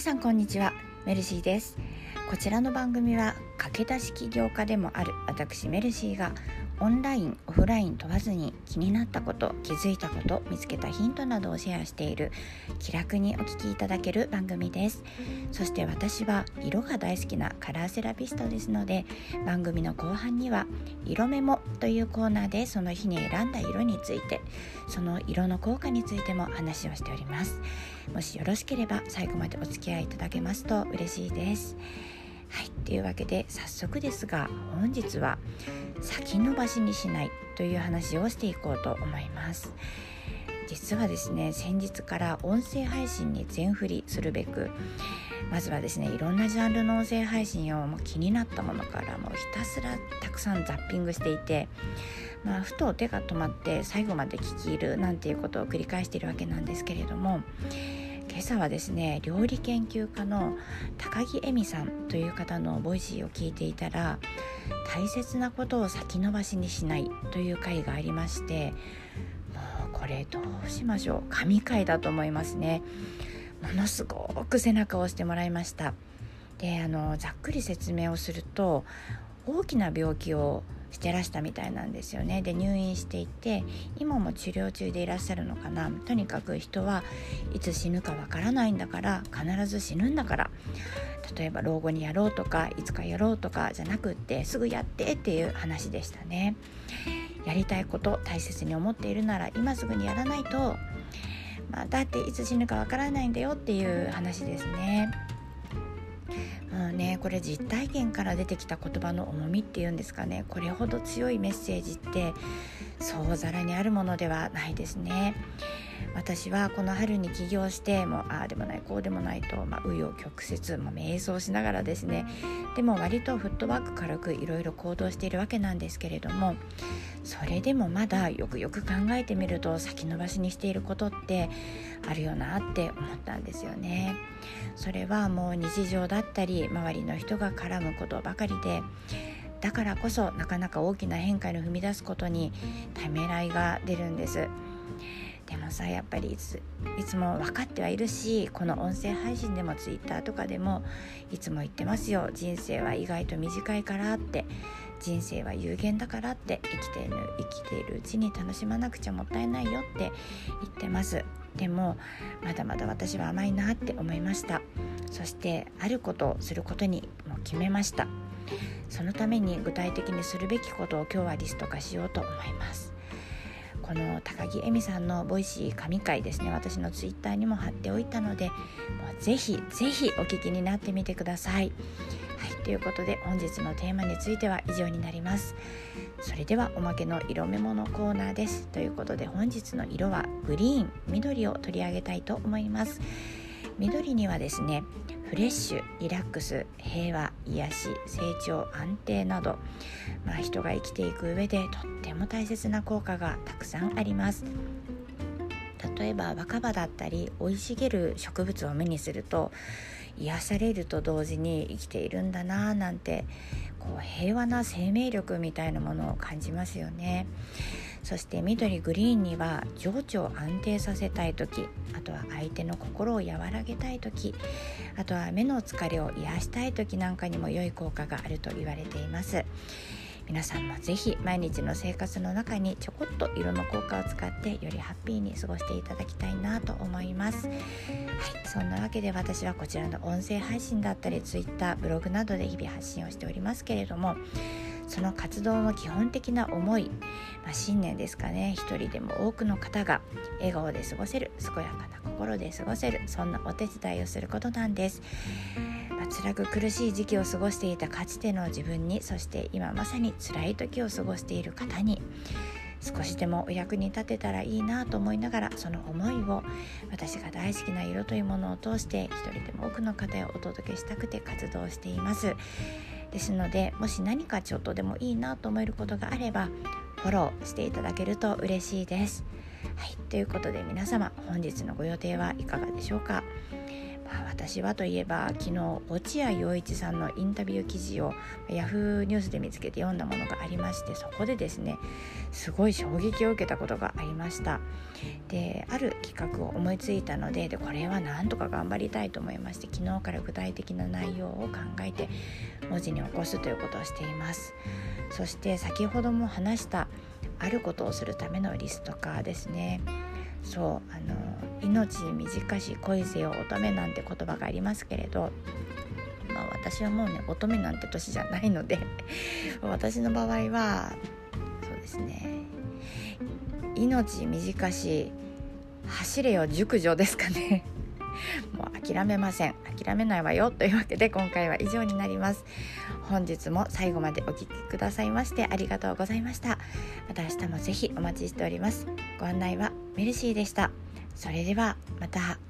さんこんにちは。メルシーです。こちらの番組は駆け出し起業家でもある私メルシーがオンラインオフライン問わずに気になったこと気づいたこと見つけたヒントなどをシェアしている気楽にお聞きいただける番組です。そして私は色が大好きなカラーセラピストですので番組の後半には色メモというコーナーでその日に選んだ色についてその色の効果についても話をしております。もしよろしければ最後までお付き合いいただけますと嬉しいです。はい、というわけで早速ですが本日は先延ばしにしないという話をしていこうと思います。実はですね先日から音声配信に全振りするべくまずはですねいろんなジャンルの音声配信をもう気になったものからもうひたすらたくさんザッピングしていて、まあ、ふと手が止まって最後まで聞き入るなんていうことを繰り返しているわけなんですけれども今朝はですね料理研究家の高木恵美さんという方の Voicy を聞いていたら大切なことを先延ばしにしないという回がありましてもうこれどうしましょう。神回だと思いますね。ものすごく背中を押してもらいました。であのざっくり説明をすると大きな病気をしてらしたみたいなんですよね。で入院していて今も治療中でいらっしゃるのかな。とにかく人はいつ死ぬかわからないんだから必ず死ぬんだから。例えば老後にやろうとかいつかやろうとかじゃなくってすぐやってっていう話でしたね。やりたいこと大切に思っているなら今すぐにやらないと、まあ、だっていつ死ぬかわからないんだよっていう話ですね。もうねこれ実体験から出てきた言葉の重みっていうんですかねこれほど強いメッセージってそうざらにあるものではないですね。私はこの春に起業してもうああでもないこうでもないと、まあ、紆余曲折、まあ、瞑想しながらですねでも割とフットワーク軽くいろいろ行動しているわけなんですけれどもそれでもまだよくよく考えてみると先延ばしにしていることってあるよなって思ったんですよね。それはもう日常だったり周りの人が絡むことばかりでだからこそなかなか大きな変化に踏み出すことにためらいが出るんです。でもさやっぱりいついつも分かってはいるしこの音声配信でも Twitter とかでもいつも言ってますよ。人生は意外と短いからって人生は有限だからって生きている生きているうちに楽しまなくちゃもったいないよって言ってます。でもまだまだ私は甘いなって思いました。そしてあることをすることにも決めました。そのために具体的にするべきことを今日はリスト化しようと思います。この高木恵美さんの Voicy 神回ですね私のツイッターにも貼っておいたのでもうぜひぜひお聞きになってみてください。はい、ということで本日のテーマについては以上になります。それではおまけの色メモのコーナーです。ということで本日の色はグリーン緑を取り上げたいと思います。緑にはですねフレッシュリラックス平和癒し成長安定など、まあ、人が生きていく上でとっても大切な効果がたくさんあります例えば若葉だったり生い茂る植物を目にすると癒されると同時に生きているんだなぁなんてこう平和な生命力みたいなものを感じますよね。そして緑グリーンには情緒を安定させたい時あとは相手の心を和らげたい時あとは目の疲れを癒したい時なんかにも良い効果があると言われています。皆さんもぜひ毎日の生活の中にちょこっと色の効果を使ってよりハッピーに過ごしていただきたいなと思います。はいそんなわけで私はこちらの音声配信だったり Twitter ブログなどで日々発信をしておりますけれどもその活動の基本的な思い、まあ、信念ですかね。一人でも多くの方が笑顔で過ごせる健やかな心で過ごせるそんなお手伝いをすることなんです、まあ、辛く苦しい時期を過ごしていたかつての自分にそして今まさに辛い時を過ごしている方に少しでもお役に立てたらいいなと思いながらその思いを私が大好きな色というものを通して一人でも多くの方へお届けしたくて活動しています。ですのでもし何かちょっとでもいいなと思えることがあればフォローしていただけると嬉しいです。はい、ということで皆様本日のご予定はいかがでしょうか？私はといえば昨日落合陽一さんのインタビュー記事をヤフーニュースで見つけて読んだものがありましてそこでですねすごい衝撃を受けたことがありました。である企画を思いついたのででこれはなんとか頑張りたいと思いまして昨日から具体的な内容を考えて文字に起こすということをしています。そして先ほども話したあることをするためのリスト化ですね。そうあの命短し恋せよ乙女なんて言葉がありますけれどまあ私はもうね乙女なんて年じゃないので 私の場合はそうですね命短し走れよ熟女ですかね。もう諦めません。諦めないわよというわけで今回は以上になります。本日も最後までお聴きくださいましてありがとうございました。また明日もぜひお待ちしております。ご案内はメルシーでした。それではまた。